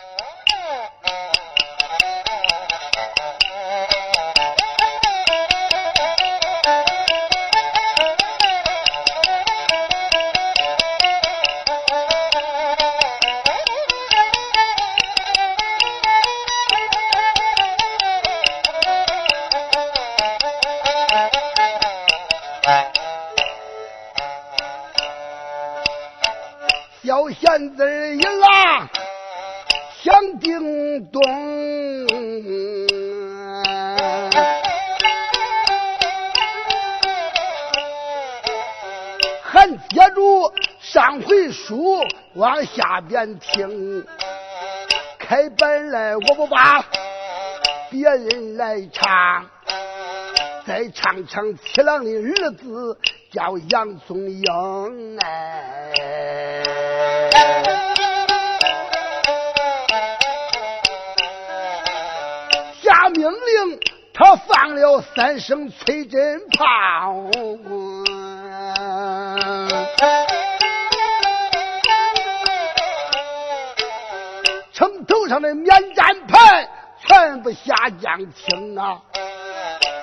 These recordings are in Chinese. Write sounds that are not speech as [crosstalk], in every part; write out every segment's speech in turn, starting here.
Oh. 边听，开本来我不把别人来唱，再唱唱七郎的儿子叫杨宗英哎，下命令他放了三声催真炮。上的免战牌全部下降清啊！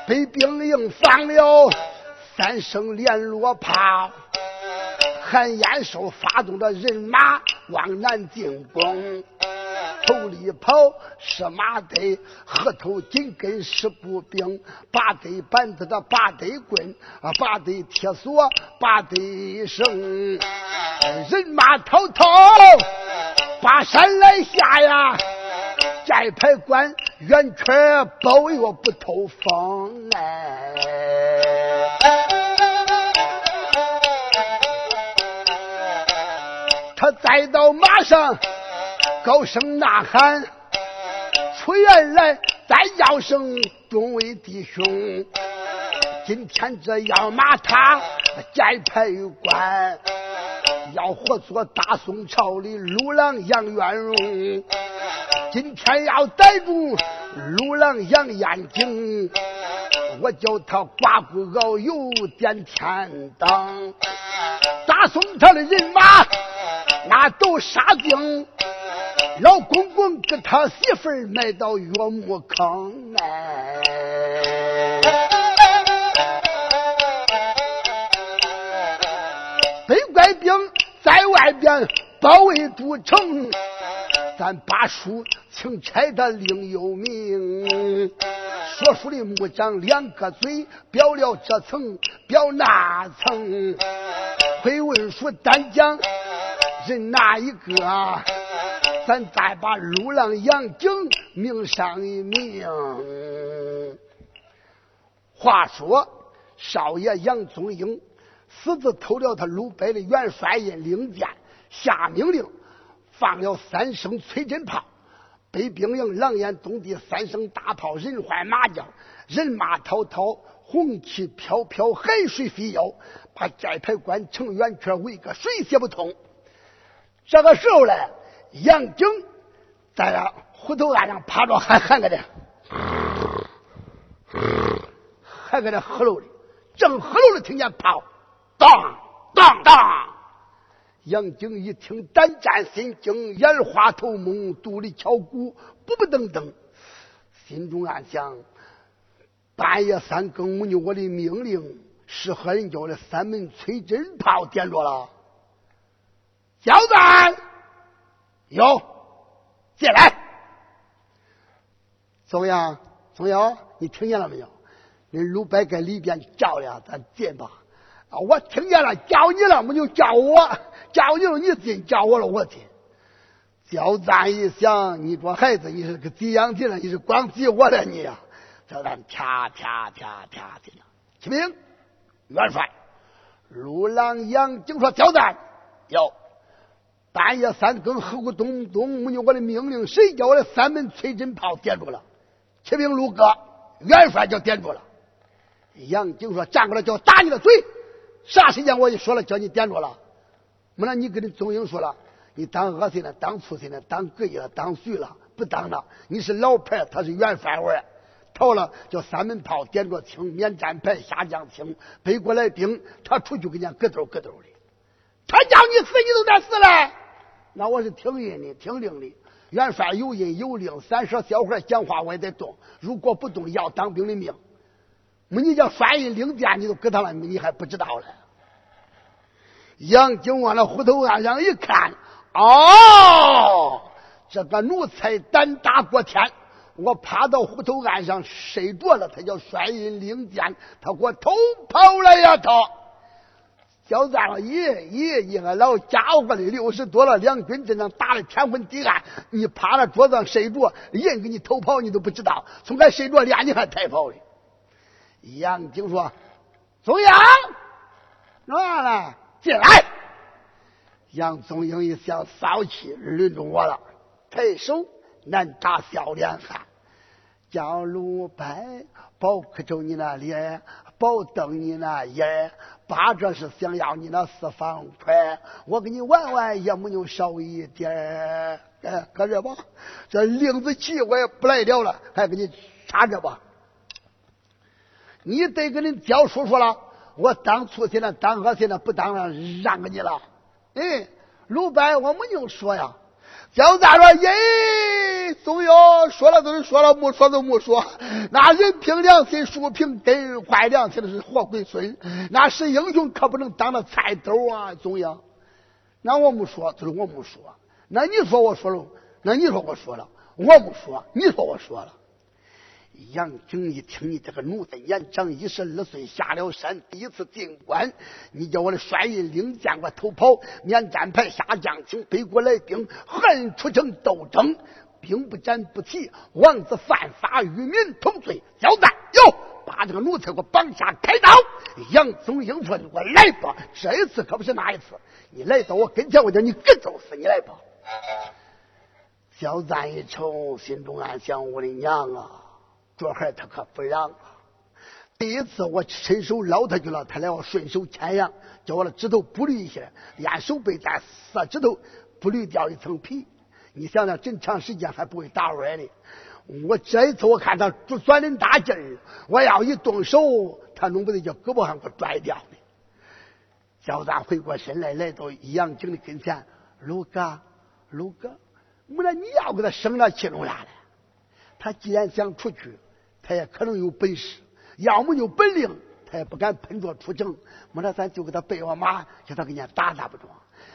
被兵营放了三声连络炮，韩延寿发动的人马往南进攻。头里跑是马队，后头紧跟是步兵，八队板子的八队棍啊，八队铁索，八队绳，人马滔滔。把山来下呀，寨牌关圆圈包围我不透风哎。他再到马上，高声呐喊，出院来再叫声众位弟兄，今天这要马他寨牌关。要活捉大宋朝的鲁郎杨元荣，今天要逮住鲁郎杨延景，我叫他刮骨熬油点天灯。大宋朝的人马那都杀精，老公公给他媳妇埋到岳母坑哎，在外边包围都城，咱把书请差的另有名。说书的木匠两个嘴，表了这层，表那层。会问书单讲人哪一个？咱再把鲁郎杨景名上一名。话说少爷杨宗英。私自偷了他鲁北的元帅印令箭，下命令放了三声催真炮，北兵营狼烟东地三声大炮，人唤马叫，人马滔滔，红旗飘飘，海水飞摇，把寨牌关城圆圈围个水泄不通。这个时候呢，杨景在那虎头岸上趴着，还还搁这，还搁那喝喽的，正喝喽的，听见炮。当当当！杨景一听，胆战心惊，眼花头蒙，肚里敲鼓，不不噔噔，心中暗想：半夜三更，母牛，我的命令是何人叫的三门催真炮点着了？交战！有，进来。怎么样？怎么样？你听见了没有？人鲁白在里边叫了，咱进吧。我听见了，叫你了，我就叫我，叫你了，你进，叫我了，我进。叫咱一想，你这孩子，你是个急样急了，你是光急我了，你呀？叫咱啪啪啪啪的了。启禀元帅，陆郎杨景说交战，有半夜三更，黑咕咚咚，没有我的命令，谁叫我的三门催真炮点住了？启禀陆哥，元帅就点住了。杨景说站过来，叫打你的嘴。啥时间我就说了，叫你点着了。没了，你跟你宗英说了，你当恶心了，当畜生了，当鬼了，当谁了？不当了。你是老牌，他是原饭碗。逃了，叫三门炮点着清，免战牌下降清，背过来兵，他出去跟人家咯头咯头的。他叫你死，你都得死了。那我是听人的，听令的。元帅有印有令，三说小孩讲话我也得动。如果不动，要当兵的命。没你叫帅印领箭，你都给他了，你还不知道嘞？杨景往那虎头岸上一看，哦，这个奴才胆大过天，我趴到虎头岸上睡着了，他叫帅印领箭，他给我偷跑了呀！他。小张了，爷爷，一个老家伙的六十多了，两军阵上打的天昏地暗，你趴在桌子上睡着，人给你偷跑你都不知道，从这睡着连你还抬跑了。杨景说：“宗英，弄啥了？进来。”杨宗英一想，骚气轮着我了，抬手难打笑脸汉，叫鲁班保可着你那脸。保瞪你那眼，八这是想要你那四方块，我给你玩玩也没有少一点儿。哎，搁这吧，这令子气我也不来了了，还给你插着吧。你得跟人教叔叔了，我当初现在当和现在不当了，让给你了。哎，鲁班我没有说呀。焦赞说：“耶，总要说了都是说了，没说都没说。那人凭良心，树凭根，坏良心的是活鬼孙。那是英雄，可不能当那菜兜啊！总要，那我没说，就是我没说。那你说我说了，那你说我说了，我没说，你说我说了。”杨景一听，你这个奴才年长一十二岁，下了山，第一次进关，你叫我的帅印领箭，我偷跑，免战牌下将，请北国来兵，恨出城斗争，兵不斩不起，王子犯法与民同罪，交代哟，把这个奴才给我绑下开刀。杨宗英说：“我来吧，这一次可不是那一次，你来到我跟前，我叫你跟揍死你来吧。”小赞一瞅，心中暗想：我的娘啊！这孩他可不让！第一次我伸手捞他去了，他来我顺手牵羊，叫我的指头不捋一下，连手背带四指头不捋掉一层皮。你想想，真长时间还不会打歪的。我这一次我看他钻的大劲儿，我要一动手，他弄不得叫胳膊上给我拽掉呢。小三回过身来，来到杨景的跟前，卢哥，卢哥，我说你要给他生了气弄啥嘞？他既然想出去。他也可能有本事，要么有本领，他也不敢喷着出征。没了，咱就给他备个马，叫他给人家打打不中。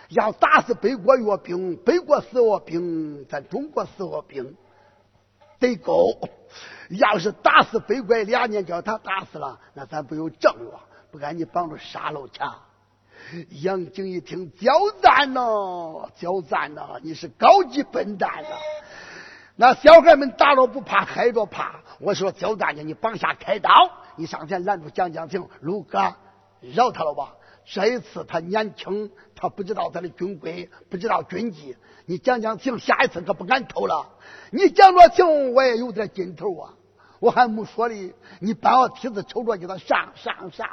要打死北国越兵，北国死我兵，咱中国死我兵得够。要是打死北国两年，叫他打死了，那咱不有正了？不敢你绑着杀了去。杨景一听，焦赞呐，焦赞呐，你是高级笨蛋呐！那小孩们打了不怕，害着怕。我说焦大娘，你绑下开刀，你上前拦住蒋江亭，卢哥，饶他了吧。这一次他年轻，他不知道他的军规，不知道军纪。你蒋江亭下一次可不敢偷了。你蒋着情，我也有点劲头啊。我还没说哩，你搬个梯子抽着叫他上上上。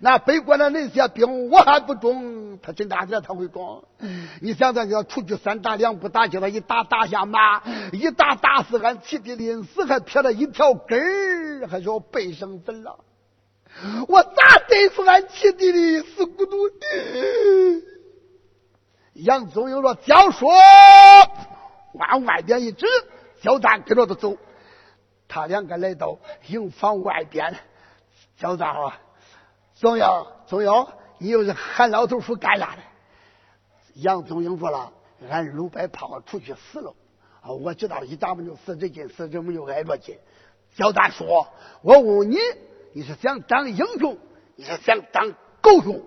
那北国的那些兵我还不中，他真大点他会中。你想想，叫出去三打两不打，叫他一打打下马，一打打死俺七弟临死还撇了一条根儿，还说背生子了。我咋对付俺七弟的死骨头？杨宗英说：“教说，往外边一指，小蛋跟着他走。”他两个来到营房外边，小张啊，总要总要，你又是喊老头说干啥的？杨宗英说了，俺鲁白炮出去死了，啊，我知道一打没就死这劲，死这没就挨着劲。小张说，我问你，你是想当英雄，你是想当狗熊？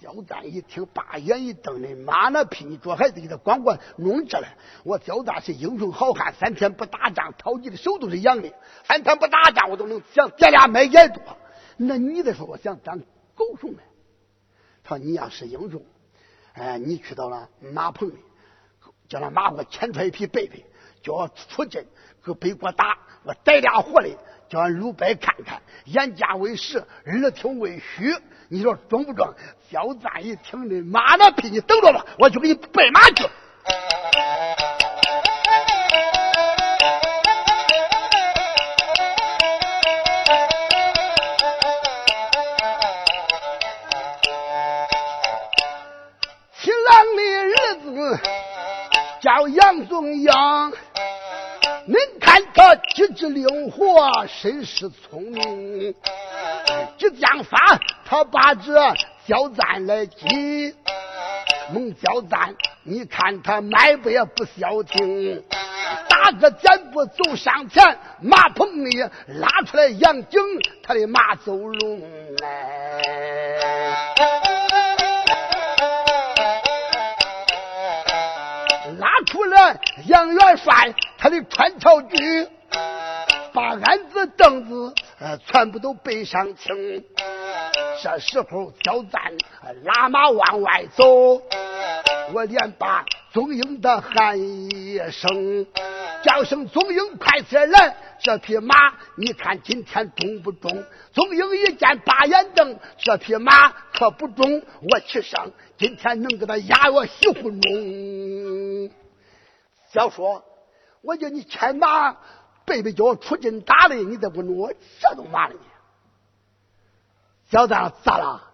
焦赞一听，把眼一瞪：“你妈那批！你这孩子给他光光弄这了！我焦赞是英雄好汉，三天不打仗，掏你的手都是痒的。三天不打仗，我都能想点俩买眼多。那你的说，我想当狗熊呢？他说你要是英雄，哎，你去到了马棚里，叫那马给我牵出来一匹白匹，叫我出阵搁北国打，我逮俩活的，叫俺鲁白看看，眼家为实，耳听为虚。”你说中不中？小赞一听的，妈的逼！你等着吧，我去给你备马去。新郎的儿子叫杨宗英。您看他机智灵活，身世聪明。即将发，他把这叫赞来记。孟叫赞，你看他迈步也不消停，打个箭步走上前，马棚里拉出来杨景，他的马走龙来，拉出来杨元帅，他的穿朝具，把鞍子凳子呃全部都背上清。这时候，焦赞拉马往外走，我连把宗英的喊一声，叫声宗英快些来！这匹马，你看今天中不中？宗英一见八眼瞪，这匹马可不中。我去上，今天能给他压我西湖中。小说，我叫你牵马，背背叫我出阵打的，你再不弄我这都麻了你。小子，咋了？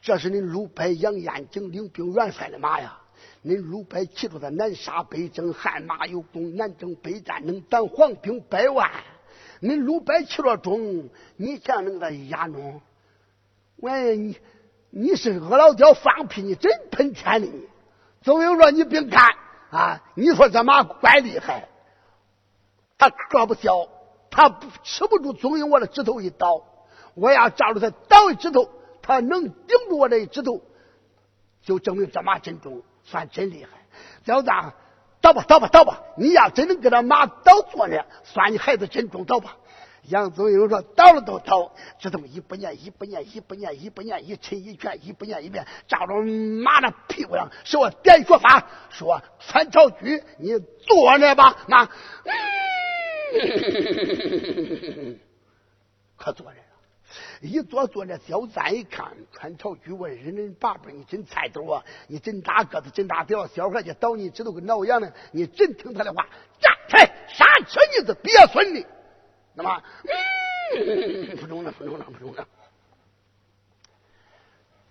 这是你鲁班杨延景领兵元帅的马呀！你鲁班骑着他南杀北征，汗马有功，南征北战能挡黄兵百万。你鲁班骑着中，你想能给他压弄？喂，你你是恶老刁放屁，你真喷天的！总有说你别干啊，你说这马怪厉害，他个不小，他不吃不住总有我的指头一刀。我要照着他倒一指头，他能顶住我这一指头，就证明这马真重，算真厉害。小子，倒吧，倒吧，倒吧！你要真能给他马倒坐呢，算你孩子真重，倒吧。杨宗英说：“倒了都倒，这他妈一不念，一不念，一不念，一不念，一沉一拳，一不念一遍，照着马的屁股上，是我点说法，说穿朝举，你坐那吧，那马，[laughs] 可坐着。”一坐坐着，小站一看，穿朝举我人人八辈，你真菜豆啊！你真大个子，真大屌，小孩家倒你指头跟挠痒呢。你真听他的话，站起来，刹车你子，别孙的。那么，不中了，不中了，不中了。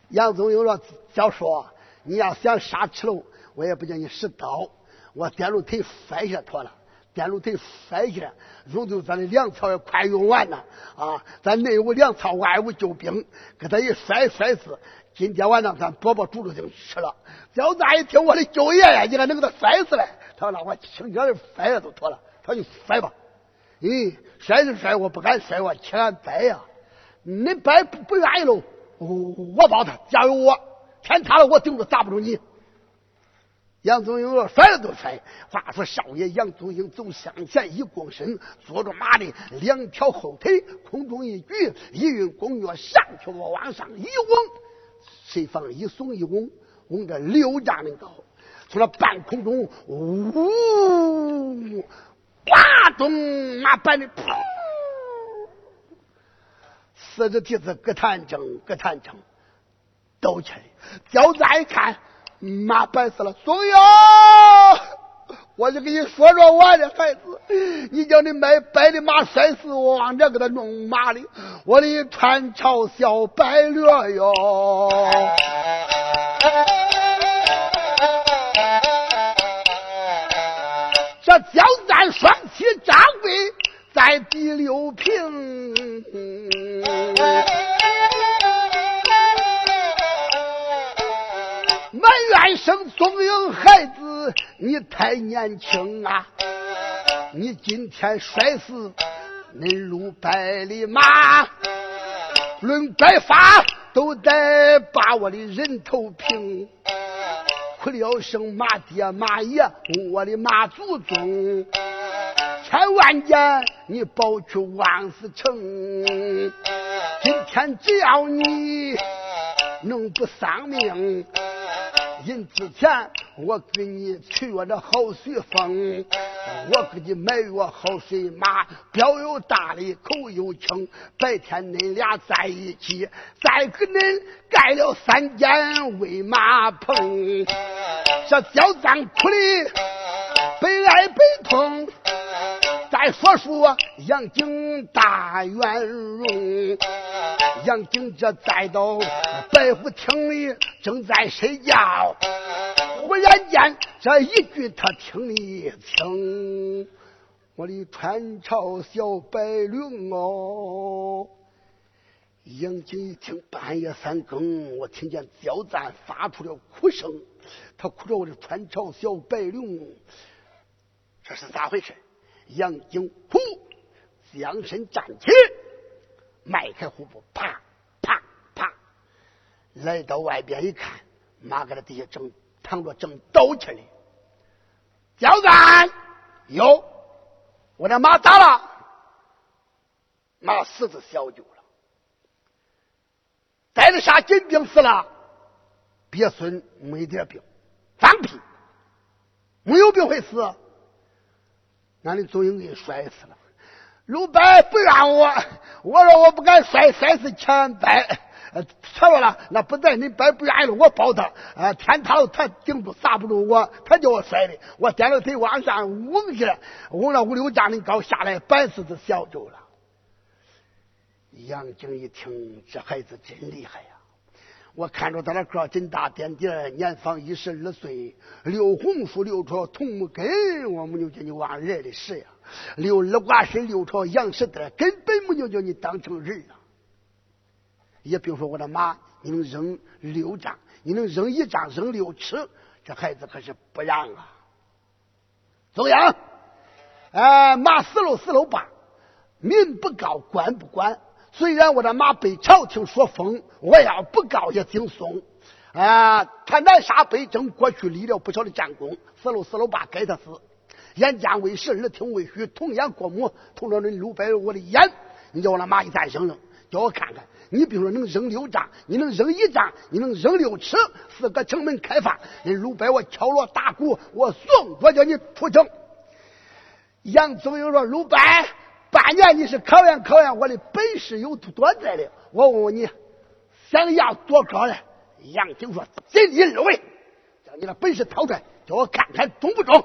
杨宗英说：“小叔，你要想杀吃了，我也不叫你使刀，我电路腿摔下妥了。”电路腿摔起来，用就咱的粮草也快用完了啊！咱内无粮草，外无救兵，给他一摔摔死。今天晚上咱饽饽煮了就吃了。小子一听我的舅爷爷，你还能给他摔死嘞？他说那我轻轻的摔了就妥了。他就摔吧。咦，摔就摔，我不敢摔，我千掰呀！你掰不不愿意喽？我抱他，加油我，天塌了我顶着，砸不住你。杨宗英说：“摔了都摔。”话说少爷杨宗英走向前一躬身，坐着马的两条后腿空中一举，一运弓月上去，我往上一拱，谁放一耸一拱，拱着六丈的高，从那半空中呜，哗咚，马板的砰，四只蹄子咯弹正，咯弹正，抖起来，脚再一看。马白死了，松友，我就给你说说我的孩子，你叫你买白的马摔死，我往这给他弄马的，我的穿朝小白驴哟。这江山双旗张飞在第六平。生宗英孩子，你太年轻啊！你今天摔死恁鲁百里马，论白发都得把我的人头平。哭了声马爹马爷，我的马祖宗，千万件你保去万死城。今天只要你能不丧命。临之前，我给你取我的好水风，我给你买我好水马，膘又大的，口又轻。白天恁俩在一起，再给恁盖了三间喂马棚。这小张哭的悲哀悲痛。再说说杨景大元荣，杨景这再到白虎厅里正在睡觉，忽然间这一句他听一清，我的穿朝小白龙哦。杨景一听，半夜三更，我听见焦赞发出了哭声，他哭着我的穿朝小白龙，这是咋回事？杨景呼，将身站起，迈开虎步，啪啪啪，来到外边一看，马搁那底下正躺着，正抖气呢。焦赞，哟，我的马咋了？马死子小舅了。带着啥金病死了？鳖孙没点病，放屁！没有病会死？俺的祖英给摔死了。鲁白不让我，我说我不敢摔，摔死钱白。错了了，那不在你白不愿意了，我保他。啊，天塌了他顶住，砸不住我，他叫我摔的。我掂着腿往上嗡去了，嗡了五六丈的高下来，半死子小舅了。杨景一听，这孩子真厉害呀！我看着他那个真大点点，年方一十二岁，六红树六朝同木根，我没有叫你往人的事呀。六二瓜身六朝杨氏的，根本没有叫你当成人啊。也比如说我的马，你能扔六丈，你能扔一丈，扔六尺，这孩子可是不让啊。走样，哎，马死了死了吧，民不告，官不管。虽然我的马被朝廷说封，我要不告也顶送。啊，他南沙北征，过去立了不少的战功，死了死了吧，该他死。眼见为实，耳听为虚，童言过目，同着那鲁白我的眼，你叫我那马一再扔扔，叫我看看，你比如说能扔六丈，你能扔一丈，你能扔六尺，四个城门开放，那鲁白我敲锣打鼓，我送我叫你出城。杨宗英说：“鲁白。”半年你是考验考验我的本事有多在的？我问问你，想要多高的？杨景说：“尽力而为，将你的本事掏出来，叫我看看中不中。”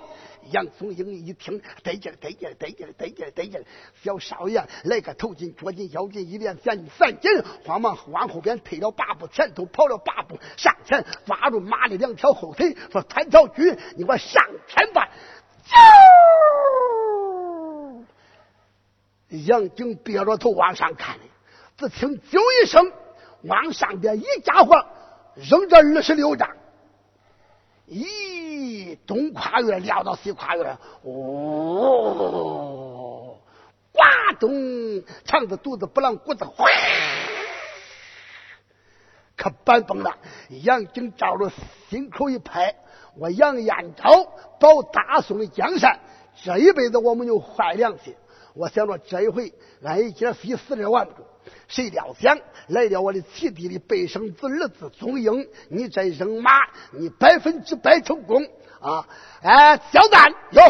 杨松英一听，得劲儿得劲儿得劲儿得劲儿得劲儿小少爷来个头巾脚巾腰巾一连三三紧，慌忙往后边退了八步，前头跑了八步，上前抓住马的两条后腿，说：“穿条驹，你给我上前吧！”就。杨景憋着头往上看呢，只听“啾”一声，往上边一家伙扔着二十六丈，咦，东跨越撂到西跨越，哦，呱咚，肠子肚子不啷骨子，哗，可板崩了。杨景照着心口一拍，我杨延昭保大宋的江山，这一辈子我没有坏良心。我想着这一回，俺一姐非死了完不住。谁料想来了我的七弟的背生子儿子宗英，你这扔马，你百分之百成功啊！哎，小赞哟，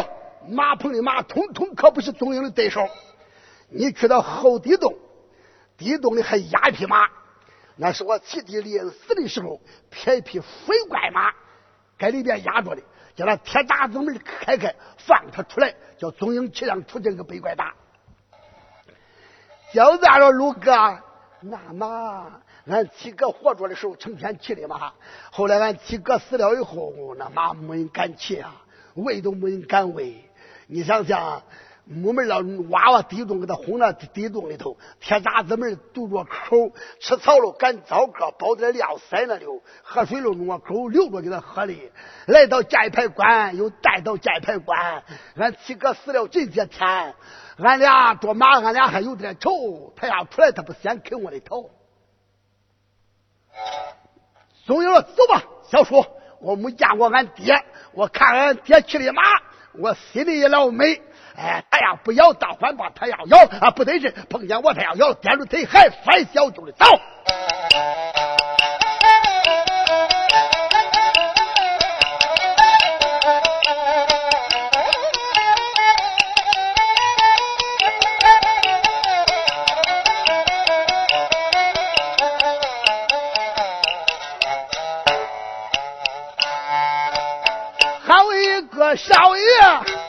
马棚的马通通可不是宗英的对手。你去到后地洞，地洞里还压一匹马，那是我七弟临死的时候撇一匹飞怪马，在里边压着的。叫他铁闸子门开开，放他出来，叫中英气量出这个北怪打。就咱说卢哥，那马俺七哥活着的时候成天骑的马，后来俺七哥死了以后，那马没人敢骑啊，喂都没人敢喂。你想想。木门了，挖挖地洞，给他轰到地洞里头。铁闸子门堵着口，吃草了赶糟糕，包点料塞那里，喝水了弄个口留着给他喝的。来到寨牌关，又带到寨牌关。俺七哥死了这些天，俺俩捉马，俺俩还有点仇。他要出来，他不先啃我的头。宋英：“走吧，小叔，我没见过俺爹，我看俺爹骑的马，我心里也老美。”哎，他要不咬倒反吧，他要咬啊，不得劲，碰见我他要咬，掂着腿还翻小舅的走。好一个少爷！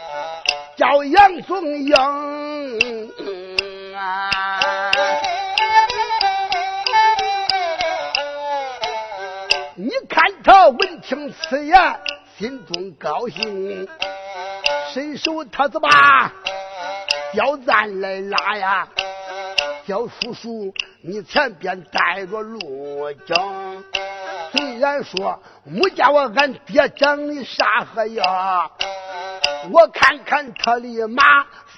叫杨宗英啊！你看他闻听此言，心中高兴，伸手他子把貂簪来拉呀，貂叔叔，你前边带着路江。虽然说没见我俺爹长的啥和样，我看看他的马，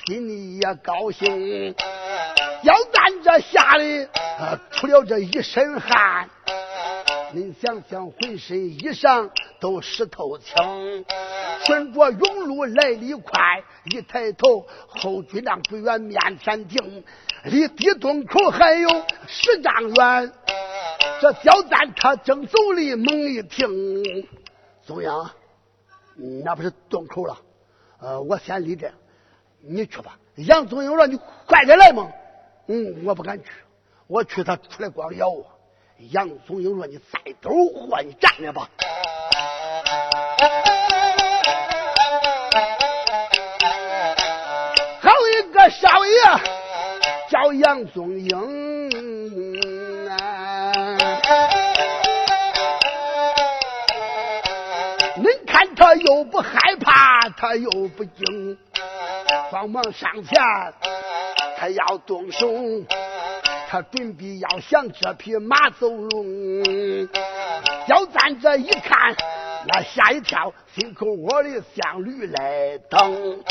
心里也高兴。貂簪这下的出了这一身汗。您想想，浑身衣裳都湿透青，顺着甬路来得快，一抬头后军帐不远面前停，离地洞口还有十丈远。这貂簪他正走哩，猛一停，中央，那不是洞口了？呃，我先离这，你去吧。杨宗英说：“你快点来嘛。”嗯，我不敢去，我去他出来光咬我。杨宗英说：“你再抖货，你站着吧。”好一个少爷叫杨宗英啊！恁看他又不害，他又不惊，慌忙上前，他要动手。他准备要向这匹马走龙，小簪这一看，那吓一跳，心口窝里像驴来等。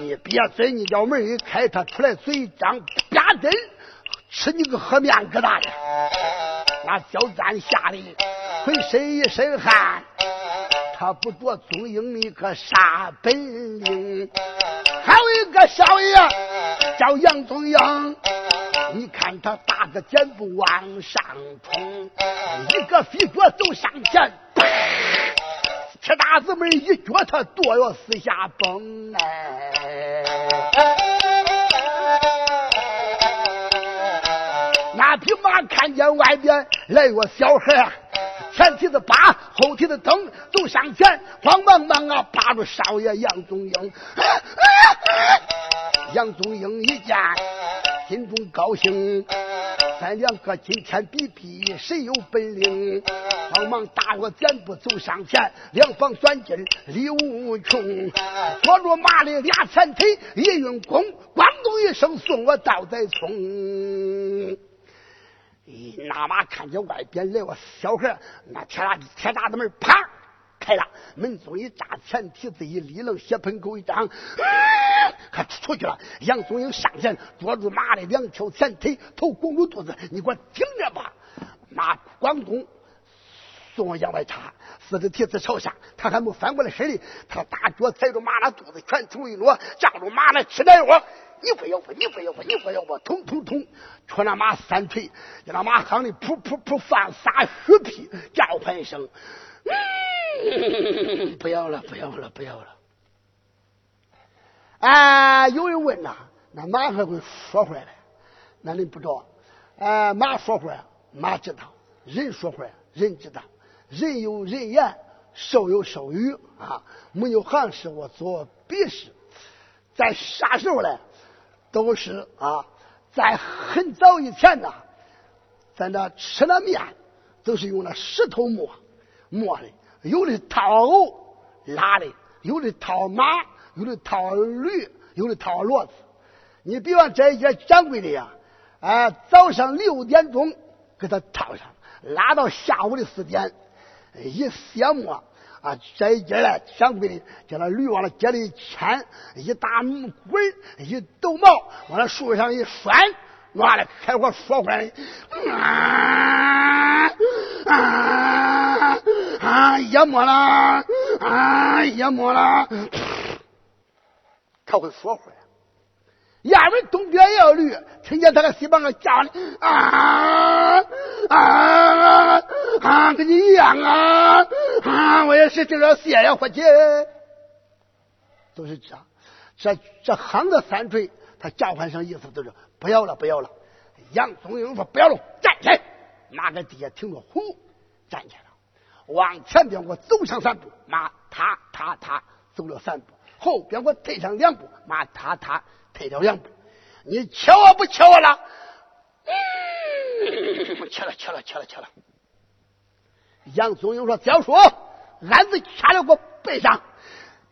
你别嘴，你叫门一开，他出来嘴一张，吧噔，吃你个河面疙瘩的。那小簪吓得浑身一身汗，他不着宗英你个啥本领，还有一个少爷叫杨宗英。你看他打个箭步往上冲，一个飞脚走上前，铁大子们一脚他跺要四下崩哎！那匹马看见外边来个小孩，前蹄子扒，后蹄子蹬，走上前，慌忙忙啊，扒住少爷杨宗英。杨宗英一见。心中高兴，咱两个今天比比谁有本领。慌忙打个箭步走上前，两方钻劲力无穷。捉住马的俩前腿一运功，咣咚一声送我倒在葱。咦，那马看见外边来个小孩，那铁大铁大子门啪。开了门松一扎，前蹄子一立楞，血盆口一张，可出去了。杨宗英上前捉住马的两条前腿，头拱住肚子，你给我听着吧。马广东送往外插，四只蹄子朝下，他还没翻过来身里，他大脚踩住马那肚子，拳头一落，架住马那吃奶窝。你不要不，你不要不，你不要不，通通通，戳那马三腿，叫那马夯里噗噗噗放撒血屁，叫唤一声。不要了，不要了，不要了！哎，有人问呐，那马还会说话嘞？那你不知道？哎，马说话，马知道；人说话，人知道。人有人言，兽有兽语啊！没有行事，我做别事。在啥时候嘞？都是啊，在很早以前呐，咱那吃了面都是用那石头磨。磨的，有的套藕拉的，有的套马，有的套驴，有的套骡子。你比方这一些掌柜的呀，哎，早上六点钟给他套上，拉到下午的四点，一卸磨啊，这一节来掌柜的叫那驴往那街里牵，一打滚一抖毛，往那树上一拴。完了，开火说话的，啊啊啊！也没了，啊也没了。他会说话。衙门东边要驴，听见他在西边个叫呢，啊啊啊！跟你一样啊啊！我也是这个谢呀，伙计。都是这，这这行的三锤，他叫唤声意思都是。不要了，不要了！杨宗英说：“不要了，站起来！”马在底下停着，呼，站起来了，往前边我走上三步，马踏踏踏走了三步，后边我退上两步，马踏踏退了两步。你切我不切我 [laughs] 了？嗯，瞧了切了切了切了。杨宗英说：“焦叔，鞍子掐在我背上。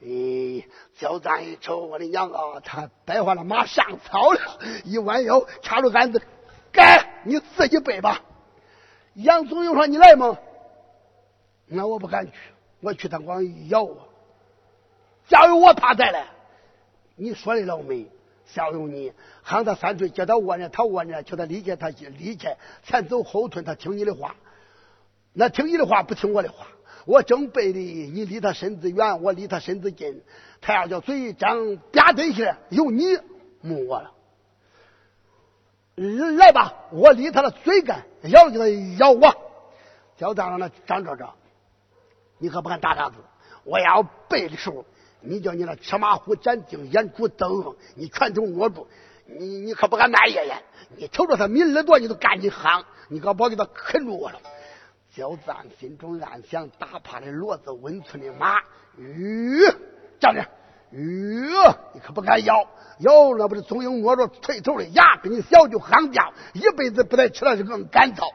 哎，焦赞一瞅，我的娘啊！他摆坏了马上草了，一弯腰掐住鞍子，该你自己背吧。杨宗英说：“你来吗？”那我不敢去，我去他光咬我。假如我怕再来，你说的老美，小容你，喊他三岁，叫他窝着，他窝着，叫他理解他理解，前走后退，他听你的话。那听你的话，不听我的话。我正背的，你离他身子远，我离他身子近。他要叫嘴一张，吧的一下，有你没我了。来吧，我离他的嘴干，咬就咬我。叫大让他长着着，你可不敢打他子。我要背的时候，你叫你那车马虎斩钉，眼珠瞪，你拳头握住，你你可不敢慢咽咽。你瞅着他抿耳朵，你都赶紧喊，你可别给他啃住我了。焦赞心中暗想：打趴的骡子，温存的马，吁，站着，吁，你可不敢咬，咬那不是总英摸着垂头的牙，跟你小就喊叫，一辈子不得吃了就更干燥。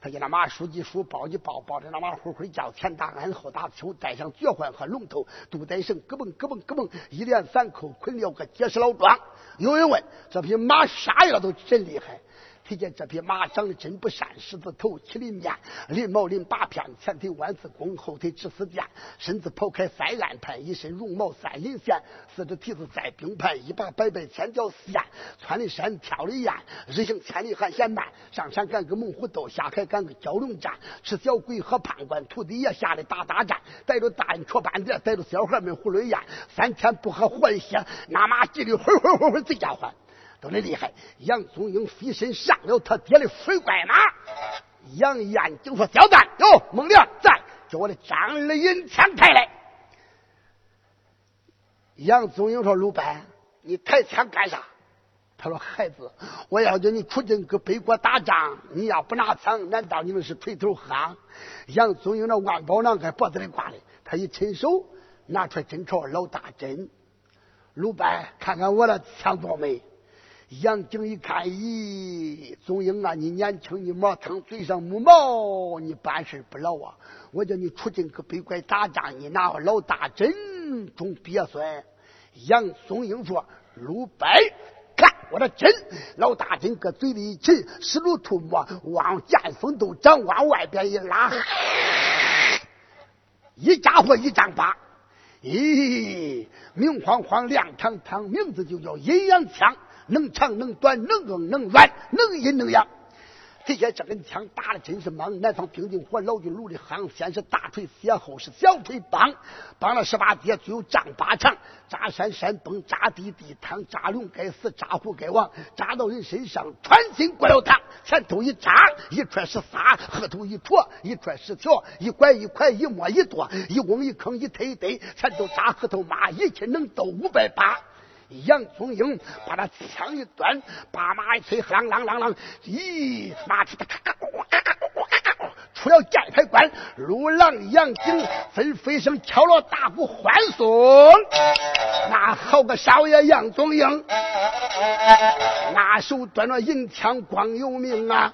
他给那马书记书抱一抱，抱着那马呼呼叫，前打鞍后打球，带上脚环和龙头，肚带绳，咯嘣咯嘣咯嘣，一连三扣捆了个结实老桩。有人问：这匹马啥样都真厉害。听见这匹马长得真不善，狮子头，麒麟面，鳞毛鳞八片，前腿弯似弓，后腿直似箭，身子剖开腮暗盘，一身绒毛三银线，四只蹄子在冰盘，一把摆摆千条线，穿的山跳的雁，日行千里还嫌慢，上山赶个猛虎斗，下海赶个蛟龙战，吃小鬼和判官徒弟也下来打大战，逮着大人戳半截，逮着小孩们胡乱咽，三天不喝活血，那马急的呼呼呼呼贼家伙。都得厉害！杨宗英飞身上了他爹的水怪马，杨延就说：“小蛋，哟，孟良在，叫我的张二银枪抬来。”杨宗英说：“鲁班，你抬枪干啥？”他说：“孩子，我要叫你出征跟北国打仗，你要不拿枪，难道你们是垂头夯？”杨宗英那万宝囊在脖子里挂的，他一伸手拿出来针朝老大针。鲁班，看看我的枪多美！杨景一看，咦，宗英啊，你年轻，你毛疼，嘴上没毛，你办事不牢啊！我叫你出征跟北怪打仗，你拿个老大针，总别算。杨宗英说：“鲁白，看我的针，老大针搁嘴里一沉，湿如吐沫，往剑锋都长，往外边一拉，一家伙一丈八，咦，明晃晃，亮堂堂，名字就叫阴阳枪。”能长能短，能硬能软，能阴能阳。这些这根枪打的真是猛！南方平定火，老君炉里夯，先是大锤斜，后是小锤梆，梆了十八节，最有丈八长。扎山山崩，扎地地塌，扎龙该死，扎虎该亡，扎到人身上，穿心过了膛。前头一扎，一串是仨；后头一戳，一串十条。一拐一拐，一摸一垛，一瓮一坑，一推一堆。前头扎后头麻，一气能斗五百八。杨宗英把那枪一端，把马一催，啷啷啷啷，咦，马蹄咔咔咔咔咔咔咔，出了箭牌关，陆郎杨景纷飞声敲锣大鼓欢送，那好个少爷杨宗英，那手端着银枪光有名啊，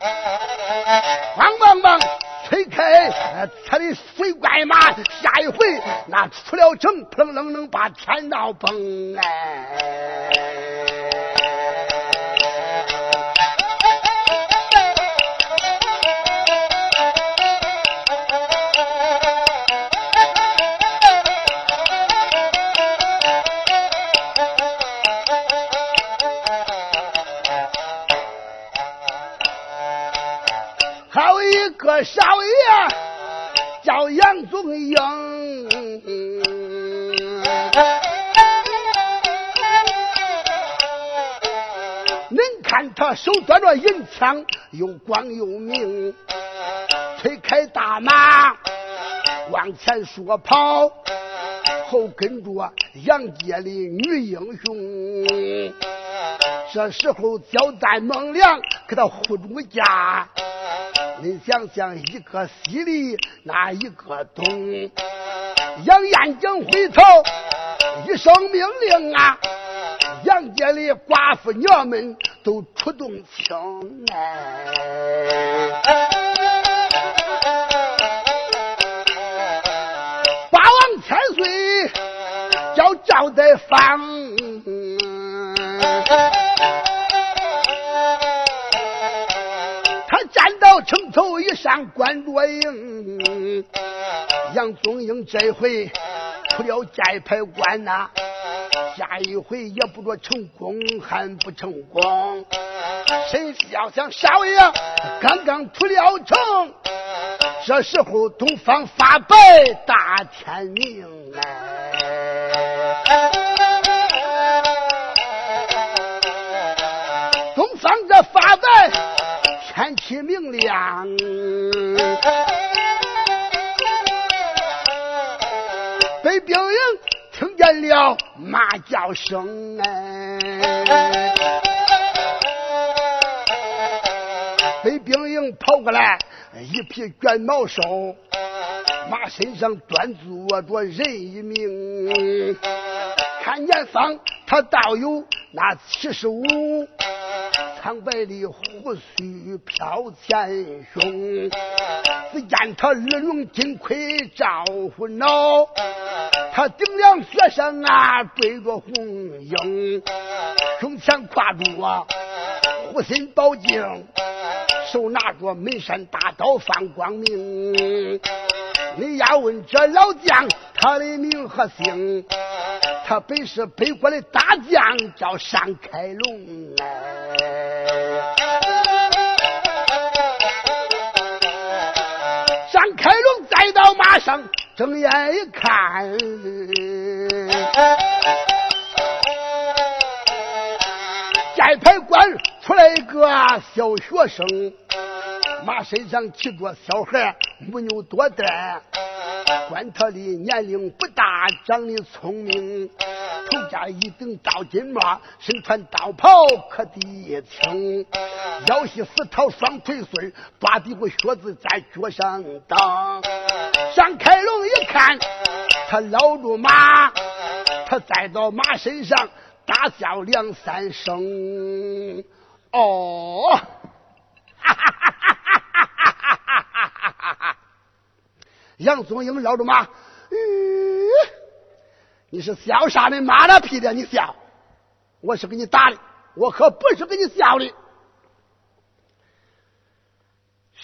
慌忙忙。推开他的水怪马，下一回那出了城，砰楞楞把天道崩哎。个少爷叫杨宗英，您看他手端着银枪，又光又明，推开大马往前说跑，后跟着杨家的女英雄。这时候交代孟良给他护住家。你想想，一颗西里，那一个东，杨延景回头一声命令啊，杨家的寡妇娘们都出动起来。八王千岁，叫赵德芳。城头一上关着营，杨宗英这回出了寨牌关呐，下一回也不着成功还不成功。谁料想少爷刚刚出了城，这时候东方发白大天明，东方这发白天气明亮，北兵营听见了马叫声哎。北兵营跑过来，一匹卷毛兽，马身上端坐着人一名。看年方，他倒有那七十五，苍白的胡须飘前胸。只见他二龙金盔照虎脑，他顶梁雪山啊追着红缨，胸前挎住啊护心宝镜。手拿着门山大刀放光明，你要问这老将他的名和姓，他本是北国的大将，叫单开龙哎。单开龙再到马上，睁眼一看，寨牌关出来一个小学生。马身上骑着小孩，没有多大，管他的年龄不大，长得聪明，头戴一顶刀金帽，身穿道袍可得轻，腰系丝绦双腿穗，抓的个靴子在脚上当。张开龙一看，他搂住马，他栽到马身上，大笑两三声，哦。哈哈哈哈杨宗英绕着马，嗯，你是笑啥的？妈了屁的！你笑，我是给你打的，我可不是给你笑的。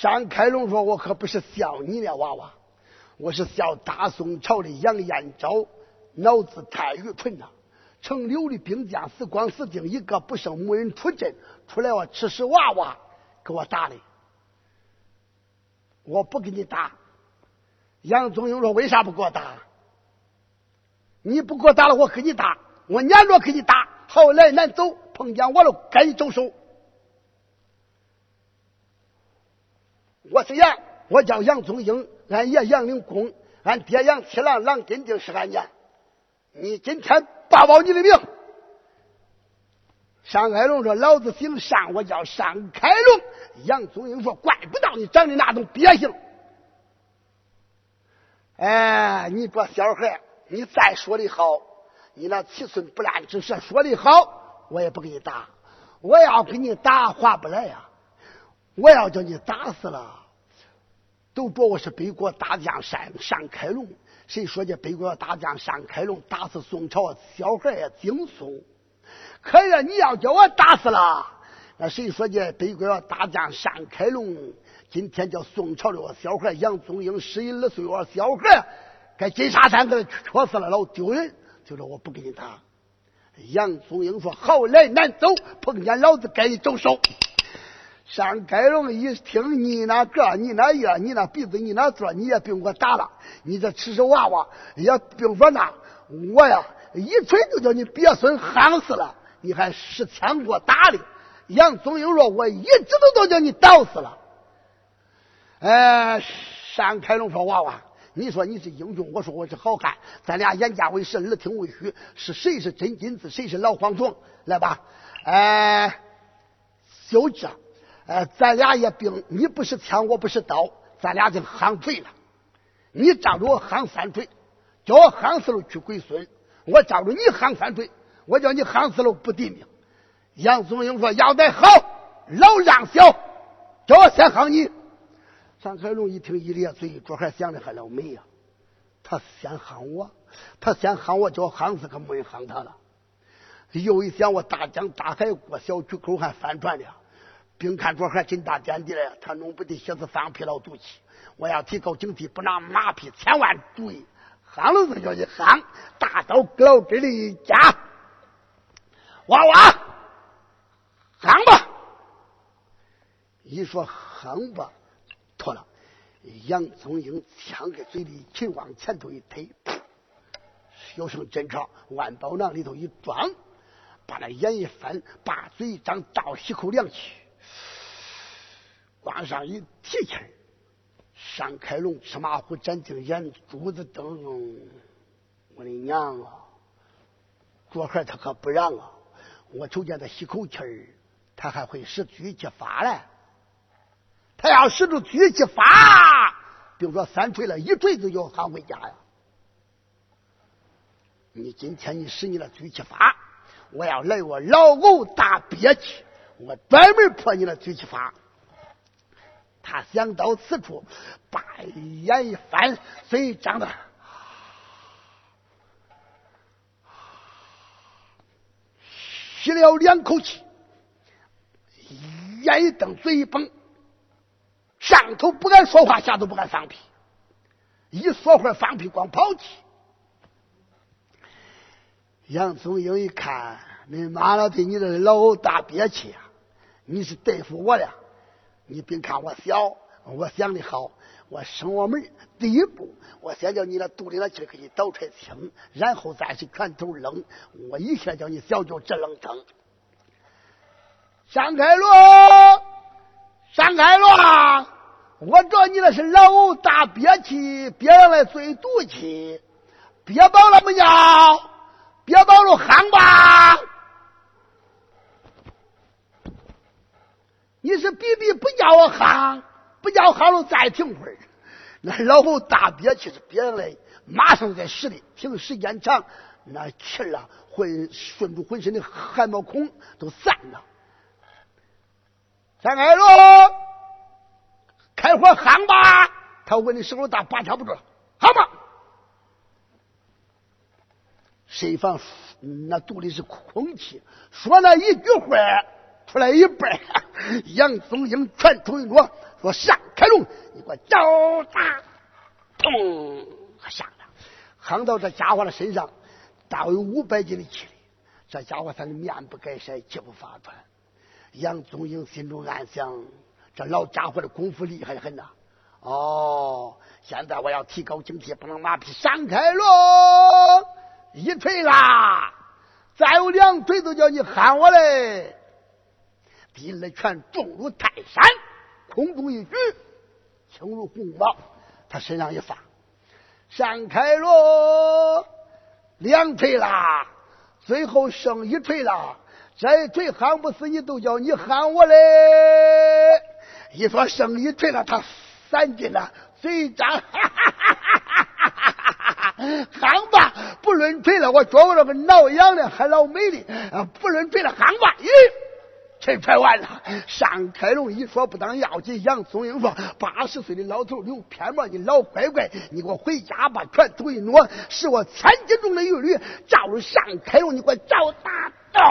单开龙说：“我可不是笑你的娃娃，我是笑大宋朝的杨延昭，脑子太愚蠢了。城里的兵将死光死净，一个不剩，没人出阵，出来我吃屎娃娃给我打的，我不给你打。”杨宗英说：“为啥不给我打？你不给我打了，我给你打。我撵着给你打。后来难走，碰见我了，该你走手。我是杨，我叫杨宗英，俺爷杨凌公，俺爹杨七郎，郎根定是俺家。你今天报报你的名。”尚开龙说：“老子姓尚，我叫尚开龙。”杨宗英说：“怪不到你长的那种鳖性。”哎，你这小孩，你再说的好，你那七寸不烂之舌说的好，我也不给你打。我要给你打，划不来呀。我要叫你打死了，都说我是北国大将单单开龙。谁说这北国大将单开龙打死宋朝小孩也惊悚？可是你要叫我打死了，那谁说这北国大将单开龙？今天叫宋朝的小孩杨宗英十一二岁，我小孩该金沙山给他戳死了，老丢人。就说我不给你打。杨宗英说：“好来难走，碰见老子该你走手。”上盖龙一听你那个，你那样，你那鼻子，你那嘴，你也不用给我打了。你这吃屎娃娃也不用说那，我呀一锤就叫你鳖孙夯死了，你还使枪给我打的。杨宗英说：“我一直都都叫你倒死了。”哎，单开龙说：“娃娃，你说你是英雄，我说我是好汉，咱俩眼家为实，耳听为虚，是谁是真金子，谁是老蝗虫？来吧，哎，就这，哎，咱俩也并，你不是枪，我不是刀，咱俩就夯锤了。你照着我夯三锤，叫我夯死了去鬼孙；我照着你夯三锤，我叫你夯死了不抵命。”杨宗英说：“要得好，老让小，叫我先夯你。”张海龙一听一咧嘴，这还想的还老美呀！他先喊我，他先喊我叫喊死，可没人喊他了。又一想，我大江大海过小渠口还翻船了，兵看着还真大点的嘞，他弄不得鞋子放屁老赌气。我要提高警惕，不拿马屁，千万注意。喊了就叫你喊，大刀搁老这里一夹，哇哇，喊吧！一说喊吧，杨宗英枪搁嘴里，琴往前头一推，有声侦查，万宝囊里头一装，把那眼一翻，把嘴一张，倒吸口凉气，往上一提气儿。单开龙吃马虎，斩定眼珠子瞪，我的娘啊！左孩他可不让啊！我瞅见他吸口气儿，他还会使狙击法嘞。他要使出狙击法，比如说三锤了，一锤子就喊回家呀。你今天你使你的狙击法，我要来我老欧大憋气，我专门破你的狙击法。他想到此处，把眼一翻，嘴张的，吸了两口气，眼一瞪，嘴一绷，上头不敢说话，下头不敢放屁，一说话放屁光跑气。杨宗英一看，你妈了的，你这老大憋气啊！你是对付我的。你别看我小，我想的好。我生我们第一步，我先叫你那肚里的气给你倒出来清，然后再是拳头扔。我一下叫你小脚直愣蹬。闪开罗，张开罗！我知道你那是老大憋气，憋上来最毒气，憋饱了没有？憋饱了喊吧。你是逼逼不叫我喊，不叫喊了再停会儿。那老虎大憋气是憋来，马上在使力，停时间长，那气啊会顺住浑身的汗毛孔都散了。张开喽，开火喊吧！他问你手候大，把掐不住了，好吗？谁放那肚里是空气，说那一句话。出来一半，杨宗英拳头一落，说：“上开龙，你给我招打！”砰，响了，夯到这家伙的身上，大有五百斤的气力。这家伙他是面不改色，气不发团。杨宗英心中暗想：这老家伙的功夫厉害的很呐！哦，现在我要提高警惕，不能马屁。闪开喽，一锤啦！再有两锤都叫你喊我嘞！第二拳重如泰山，空中一举，轻如鸿毛。他身上一放，闪开喽，两锤啦，最后剩一锤啦。这一锤喊不死你，都叫你喊我嘞。一说生一锤了，他三斤了，嘴张，[laughs] 哈哈哈哈哈哈！喊吧，不论锤了，我觉我这个挠痒的还老美丽。不论锤了，喊吧，咦。这拍完了，单开龙一说不当要紧。杨宗英说：“八十岁的老头留偏毛，你老乖乖，你给我回家吧。”拳头一挪，是我千斤重的玉驴，照着单开龙，你给我照打，咚，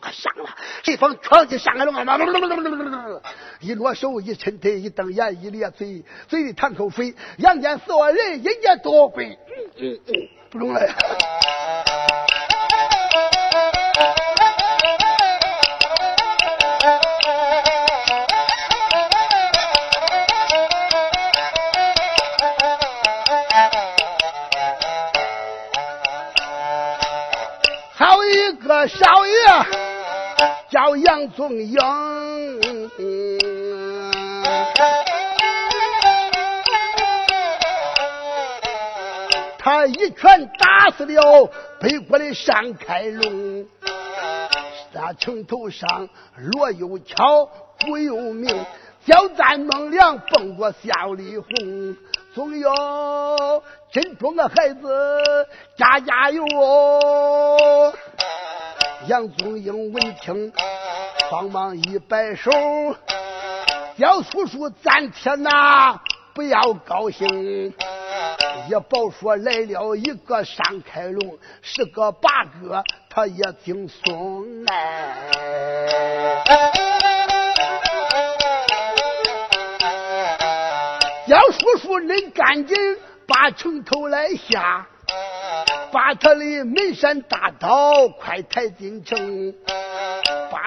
可响了。这方闯进单开龙！一落手，一抻腿，一瞪眼，一咧嘴，嘴里淌口水。杨戬死我人，人家多贵，嗯嗯嗯，不中了。杨宗英，他一拳打死了北国的单开龙，在城头上罗又巧，虎又明，叫战孟良，蹦过小李红，宗英真中个孩子，家家有哦。杨宗英闻听，慌忙一摆手，叫叔叔暂且呐，不要高兴。也报说来了一个山开龙，是个八哥，他也挺松哎。杨叔叔，恁赶紧把城头来下，把他的门山大刀快抬进城，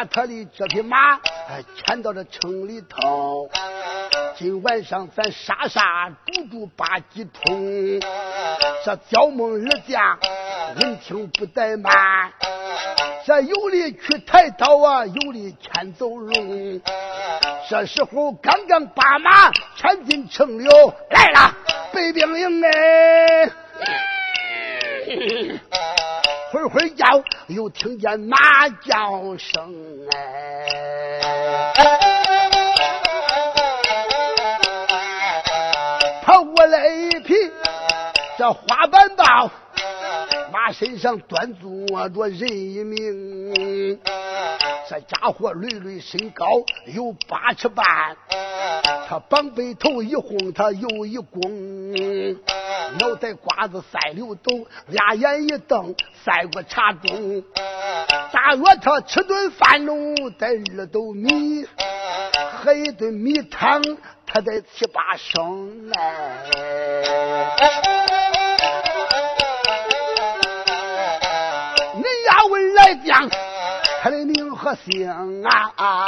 他的这匹马哎牵到这城里头。今晚上咱杀杀猪猪把鸡冲，这焦梦二家闻听不怠慢，这有理去抬刀啊，有理牵走龙。这时候刚刚把马牵进城里来了，北兵营哎，[laughs] 会会叫，又听见马叫声哎。这花板道，马身上端坐着人一名，这家伙累累身高有八尺半，他绑背头一晃，他又一弓，脑袋瓜子赛溜斗，俩眼一瞪赛过茶盅，大约他吃顿饭喽得二斗米，喝一顿米汤他得七八升哎。来讲，他的名和姓啊，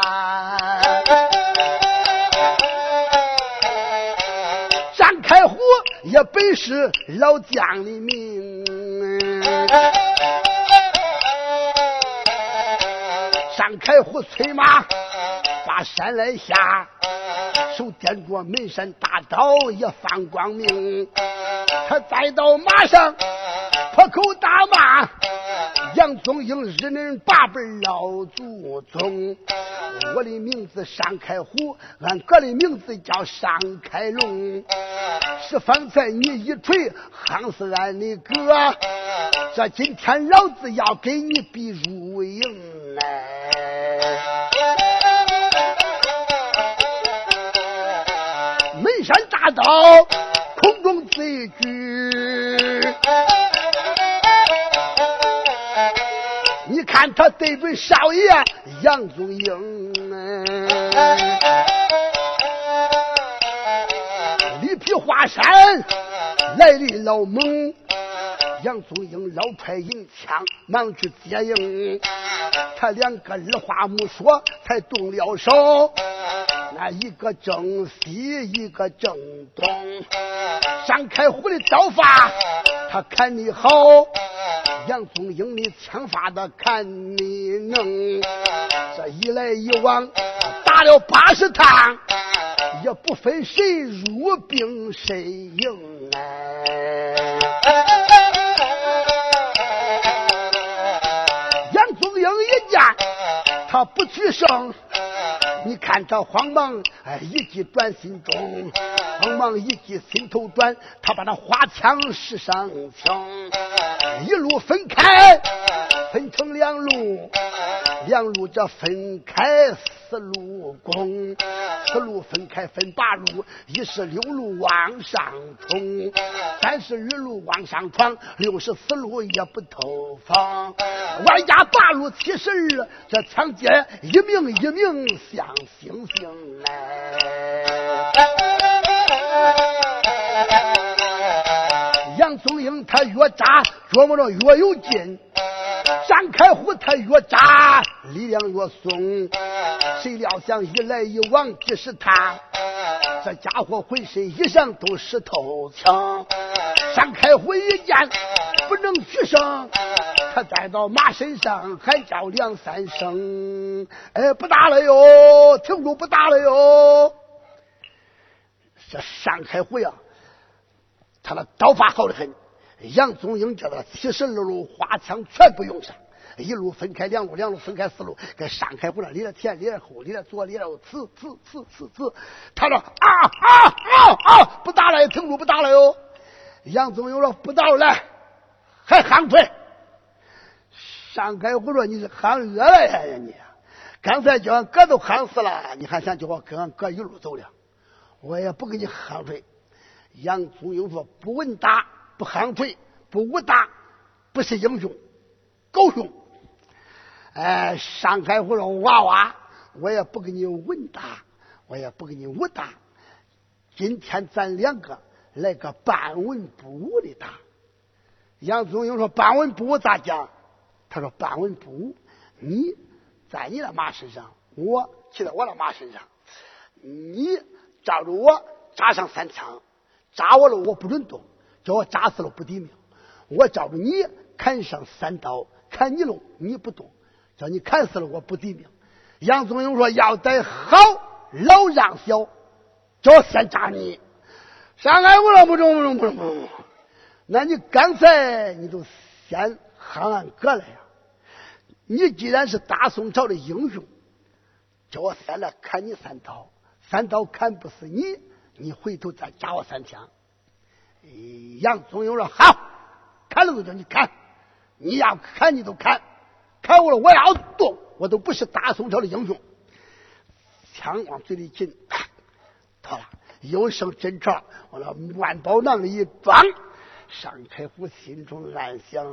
也本是老将的命，张开虎催马把山来下，手掂着门山大刀也放光明，他再到马上破口大骂。杨宗英日恁八辈老祖宗，我的名字尚开虎，俺哥的名字叫尚开龙。是方才你一锤夯死俺的哥，这今天老子要给你逼入营来。门山大刀，空中一举。看他对准少爷杨宗英，里皮华山来的老猛，杨宗英老揣银枪忙去接应，他两个二话没说才动了手，那一个正西一个正东，张开虎的刀法他看你好。杨宗英的枪法他看你能，这一来一往打了八十趟，也不分谁入兵谁赢哎。杨宗英一见他不取胜，你看他慌忙哎一记转心中，慌忙一记心头转，他把那花枪使上枪。一路分开，分成两路，两路这分开四路攻，四路分开分八路，一十六路往上冲，三十二路往上闯，六十四路也不透风，外加八路七十二，这枪街一名一名像星星来。杨宗英他越扎琢磨着越有劲，张开虎他越扎力量越松，谁料想一来一往即是他，这家伙浑身衣裳都湿透枪。张开虎一见不能取胜，他栽到马身上还叫两三声，哎，不打了哟，停住，不打了哟。这张开虎呀！他的刀法好的很，杨宗英叫他七十二路花枪全部用上，一路分开两路，两路分开四路，给上开虎了，离了前，离了后，离了左，离了右，刺刺刺刺刺。他说啊啊啊啊！不打了，停住，不打了哟。杨宗英说不打了，还喊快。上开虎说你是喊饿了呀你，刚才叫俺哥都喊死了，你还想叫我跟俺哥一路走了？我也不给你喊锤。杨宗英说：“不稳打，不夯腿，不武打，不是英雄，狗熊。”哎，上海虎说：“娃娃，我也不给你稳打，我也不给你武打。今天咱两个来个半文不武的打。”杨宗英说：“半文不武咋讲？”他说：“半文不武，你在你的马身上，我骑在我的马身上，你照着我扎上三枪。”扎我了，我不准动；叫我扎死了不抵命。我照着你砍上三刀，砍你了你不动；叫你砍死了我不抵命。杨宗英说：“要得好，老让小，叫我先扎你。”上来我说：“不中，不中，不中，不中。那你刚才你就先喊俺哥来呀！你既然是大宋朝的英雄，叫我先来砍你三刀，三刀砍不死你。”你回头再加我三枪。杨宗英说：“好，砍了就叫你砍，你要砍你就砍，砍我了我要动，我都不是大宋朝的英雄。”枪往嘴里进，脱了，有声真长，往那万宝囊里一装。尚开虎心中暗想：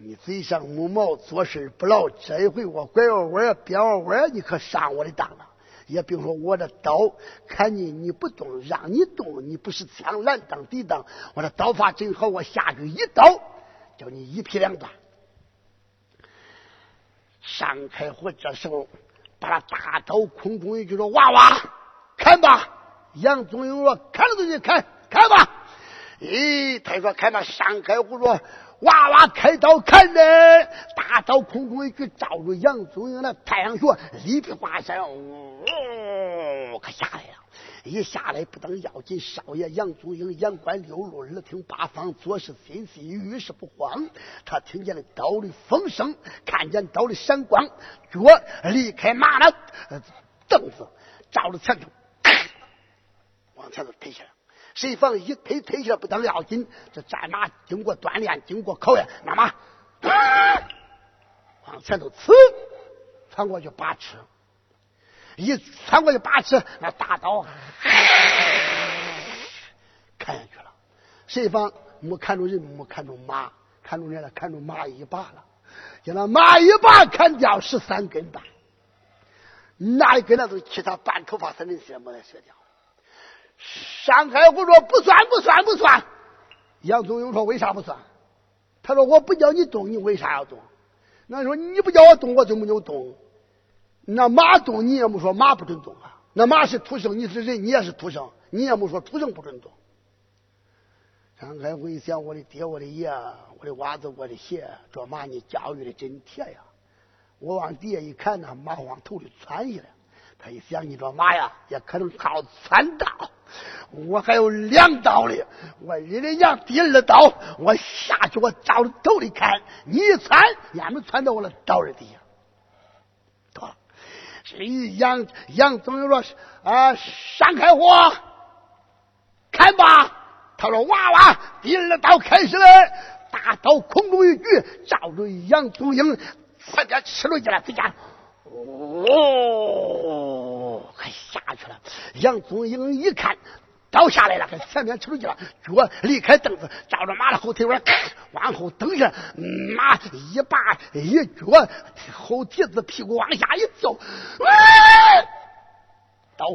你嘴上没毛，做事不牢，这一回我拐个弯变个弯你可上我的当了。也比如说，我的刀看你你不动，让你动，你不是枪拦当抵挡。我的刀法真好，我下去一刀，叫你一劈两断。上开虎这时候把那大刀空中一举说：“娃娃，砍吧！”杨宗英说：“砍了就去砍，砍吧！”咦，他说：“看那山开虎说。娃娃开刀砍人，大刀空中一举，照住杨宗英的太阳穴，里皮花山，哦，可下来了。一下来不等要紧，少爷杨宗英眼观六路，耳听八方，做事心细，遇事不慌。他听见了刀的风声，看见刀的闪光，脚离开马的凳子，照着前头，往前头推下来。谁防一推推下不当要紧，这战马经过锻炼，经过考验，那马往前头刺，穿过去八尺，一穿过去八尺，那大刀砍下去了。谁防没看住人，没看住马，看住人了，看住马一把了，将那马一把砍掉十三根半，哪一根那都其他半头发、三根血没来削掉。山海虎说：“不算，不算，不算。”杨宗英说：“为啥不算？”他说：“我不叫你动，你为啥要动？”那说：“你不叫我动，我就没有动。”那马动，你也没说马不准动啊。那马是土生，你是人，你也是土生，你也没说土生不准动。张开虎一想：“我的爹，我的爷，我的袜子，我的鞋，这马你教育的真铁呀！”我往底下一看，那马往头里窜下来。他一想，你这马呀，也可能靠窜刀。我还有两刀哩，我日的娘，第二刀，我下去，我照着头里砍，你一窜，也没窜到我的刀儿底下。得了，这杨杨总又说啊，闪开火，看吧。他说娃娃，第二刀开始了，大刀空中一举，照着杨宗英，快点吃了进来，回家。哦，快下去了。杨宗英一看。倒下来了，跟前面出去了，脚离开凳子，照着马的后腿弯，往后蹬下，马一拔一脚，后蹄子屁股往下一掉，刀，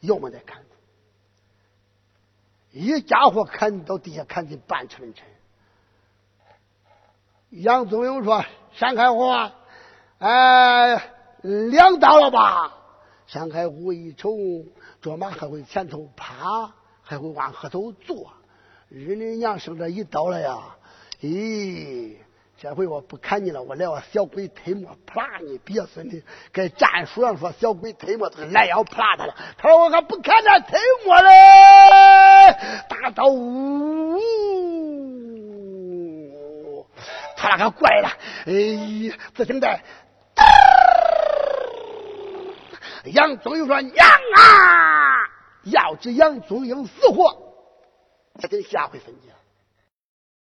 又没再砍，一家伙砍到地下，砍进半尺人沉。杨宗英说：“闪开火，哎，两刀了吧？”山海虎一瞅，卓玛还会前头爬，还会往后头坐。日你娘生这一刀了呀！咦，这回我不砍你了，我来我小鬼推磨啪你！别孙的，跟战书上说小鬼推磨，他来要啪他了。他说我可不砍他推磨嘞！大刀呜，他那个过来了，哎，只听得。杨宗英说：“娘啊，要知杨宗英死活，再给下回分解。”